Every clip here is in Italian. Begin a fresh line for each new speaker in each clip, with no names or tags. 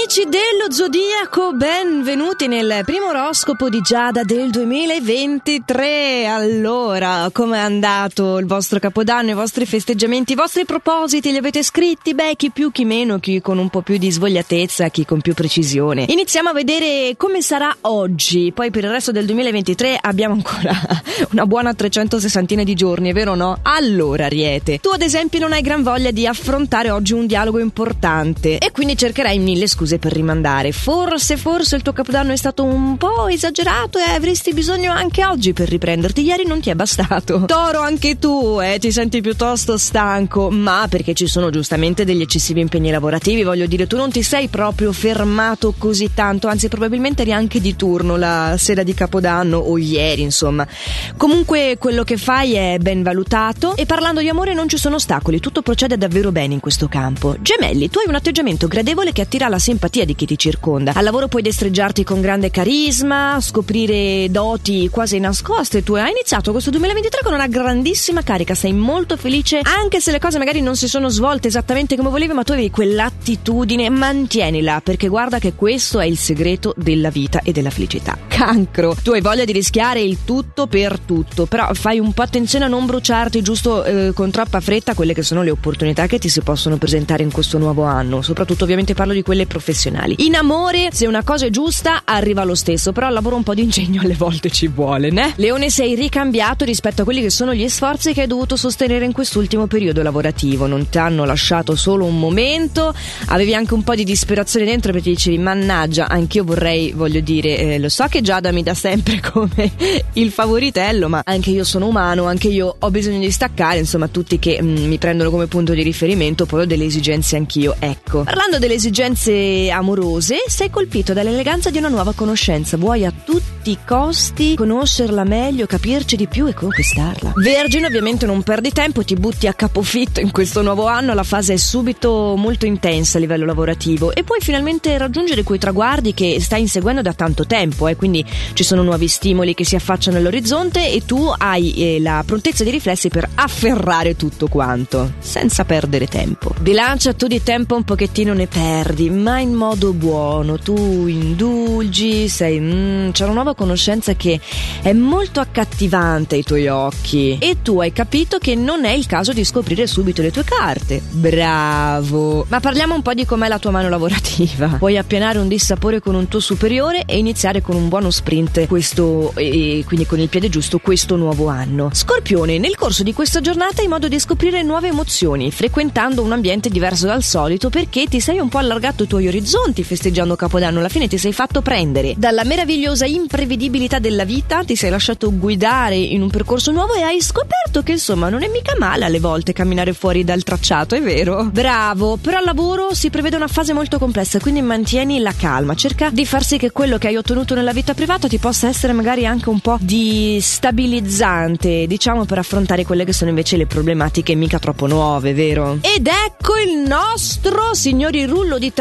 amici dello Zodiaco, benvenuti nel primo oroscopo di Giada del 2023. Allora, com'è andato il vostro capodanno, i vostri festeggiamenti, i vostri propositi? Li avete scritti? Beh, chi più, chi meno, chi con un po' più di svogliatezza, chi con più precisione. Iniziamo a vedere come sarà oggi. Poi per il resto del 2023 abbiamo ancora una buona 360 di giorni, è vero o no? Allora, Riete, tu ad esempio non hai gran voglia di affrontare oggi un dialogo importante e quindi cercherai mille scuse per rimandare. Forse, forse il tuo capodanno è stato un po' esagerato e avresti bisogno anche oggi per riprenderti. Ieri non ti è bastato. Toro, anche tu, eh, ti senti piuttosto stanco, ma perché ci sono giustamente degli eccessivi impegni lavorativi, voglio dire, tu non ti sei proprio fermato così tanto, anzi probabilmente eri anche di turno la sera di capodanno o ieri, insomma. Comunque quello che fai è ben valutato e parlando di amore non ci sono ostacoli, tutto procede davvero bene in questo campo. Gemelli, tu hai un atteggiamento gradevole che attira la simpatia di chi ti circonda. Al lavoro puoi destreggiarti con grande carisma, scoprire doti quasi nascoste. Tu hai iniziato questo 2023 con una grandissima carica, sei molto felice, anche se le cose magari non si sono svolte esattamente come volevi, ma tu avevi quell'attitudine, mantienila, perché guarda che questo è il segreto della vita e della felicità. Cancro, tu hai voglia di rischiare il tutto per tutto, però fai un po' attenzione a non bruciarti giusto eh, con troppa fretta quelle che sono le opportunità che ti si possono presentare in questo nuovo anno, soprattutto ovviamente parlo di quelle professionali. In amore, se una cosa è giusta, arriva lo stesso, però al lavoro un po' di ingegno alle volte ci vuole, né? Leone, sei ricambiato rispetto a quelli che sono gli sforzi che hai dovuto sostenere in quest'ultimo periodo lavorativo. Non ti hanno lasciato solo un momento, avevi anche un po' di disperazione dentro perché dicevi, mannaggia, anch'io vorrei, voglio dire, eh, lo so che Giada mi dà sempre come il favoritello, ma anche io sono umano, anche io ho bisogno di staccare, insomma, tutti che mm, mi prendono come punto di riferimento, poi ho delle esigenze anch'io. Ecco, parlando delle esigenze amorose, sei colpito dall'eleganza di una nuova conoscenza, vuoi a tutti i costi conoscerla meglio, capirci di più e conquistarla. Vergine, ovviamente non perdi tempo, ti butti a capofitto in questo nuovo anno, la fase è subito molto intensa a livello lavorativo e puoi finalmente raggiungere quei traguardi che stai inseguendo da tanto tempo, eh? quindi ci sono nuovi stimoli che si affacciano all'orizzonte e tu hai eh, la prontezza di riflessi per afferrare tutto quanto, senza perdere tempo. Bilancia, tu di tempo un pochettino ne perdi, ma in modo buono, tu indulgi, sei... Mm, c'è una nuova conoscenza che è molto accattivante ai tuoi occhi e tu hai capito che non è il caso di scoprire subito le tue carte. Bravo! Ma parliamo un po' di com'è la tua mano lavorativa. Puoi appianare un dissapore con un tuo superiore e iniziare con un buono sprint questo e quindi con il piede giusto questo nuovo anno. Scorpione, nel corso di questa giornata hai modo di scoprire nuove emozioni, frequentando un ambiente diverso dal solito perché ti sei un po' allargato i tuoi orizzonti festeggiando Capodanno, alla fine ti sei fatto prendere dalla meravigliosa imprevedibilità della vita, ti sei lasciato guidare in un percorso nuovo e hai scoperto che insomma non è mica male alle volte camminare fuori dal tracciato, è vero? Bravo, però al lavoro si prevede una fase molto complessa, quindi mantieni la calma, cerca di far sì che quello che hai ottenuto nella vita privata ti possa essere magari anche un po' di stabilizzante, diciamo per affrontare quelle che sono invece le problematiche mica troppo nuove, vero? Ed ecco il nostro, signori rullo di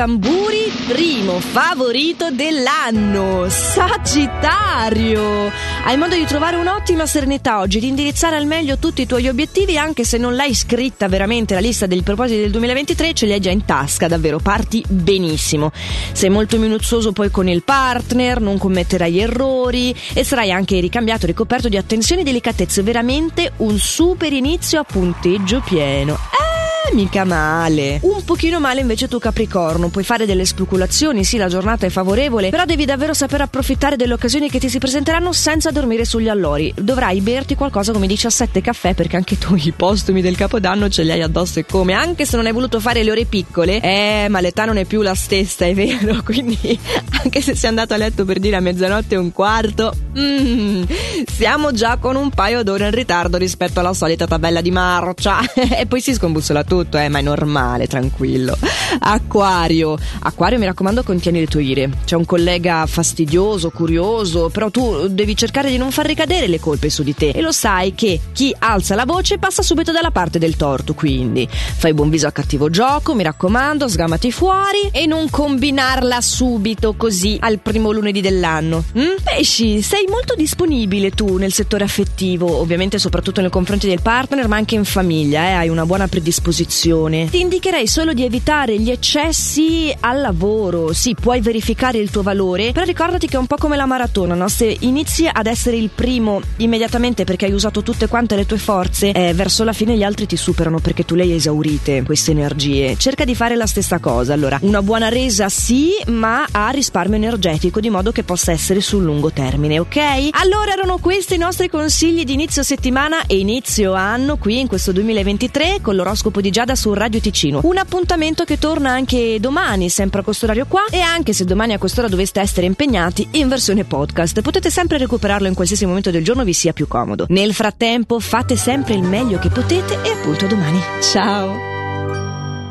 tamburi, primo favorito dell'anno, Sagittario. Hai modo di trovare un'ottima serenità oggi, di indirizzare al meglio tutti i tuoi obiettivi, anche se non l'hai scritta veramente la lista dei propositi del 2023, ce li hai già in tasca, davvero, parti benissimo. Sei molto minuzioso poi con il partner, non commetterai errori e sarai anche ricambiato, ricoperto di attenzione e delicatezze, veramente un super inizio a punteggio pieno. Eh, mica male. Un pochino male invece tu Capricorno, puoi fare delle speculazioni, sì la giornata è favorevole, però devi davvero saper approfittare delle occasioni che ti si presenteranno senza dormire sugli allori. Dovrai berti qualcosa come 17 caffè perché anche tu i postumi del Capodanno ce li hai addosso e come, anche se non hai voluto fare le ore piccole, eh, ma l'età non è più la stessa, è vero, quindi anche se sei andato a letto per dire a mezzanotte e un quarto, mm, siamo già con un paio d'ore in ritardo rispetto alla solita tabella di marcia e poi si scombussola tutto eh, ma è normale, tranquillo. Acquario. Acquario, mi raccomando, contieni le tue ire. C'è un collega fastidioso, curioso, però tu devi cercare di non far ricadere le colpe su di te. E lo sai che chi alza la voce passa subito dalla parte del torto, quindi fai buon viso al cattivo gioco, mi raccomando, sgamati fuori e non combinarla subito così al primo lunedì dell'anno. Mm? Pesci, sei molto disponibile tu nel settore affettivo, ovviamente soprattutto nei confronti del partner, ma anche in famiglia, eh? hai una buona predisposizione disposizione. Ti indicherei solo di evitare gli eccessi al lavoro. Sì, puoi verificare il tuo valore, però ricordati che è un po' come la maratona, no? Se inizi ad essere il primo immediatamente perché hai usato tutte quante le tue forze, eh, verso la fine gli altri ti superano perché tu le hai esaurite queste energie. Cerca di fare la stessa cosa. Allora, una buona resa sì, ma a risparmio energetico di modo che possa essere sul lungo termine, ok? Allora erano questi i nostri consigli di inizio settimana e inizio anno qui in questo 2023 con l'oroscopo di Giada su Radio Ticino. Un appuntamento che torna anche domani, sempre a questo orario qua e anche se domani a quest'ora doveste essere impegnati in versione podcast. Potete sempre recuperarlo in qualsiasi momento del giorno vi sia più comodo. Nel frattempo fate sempre il meglio che potete e appunto domani. Ciao!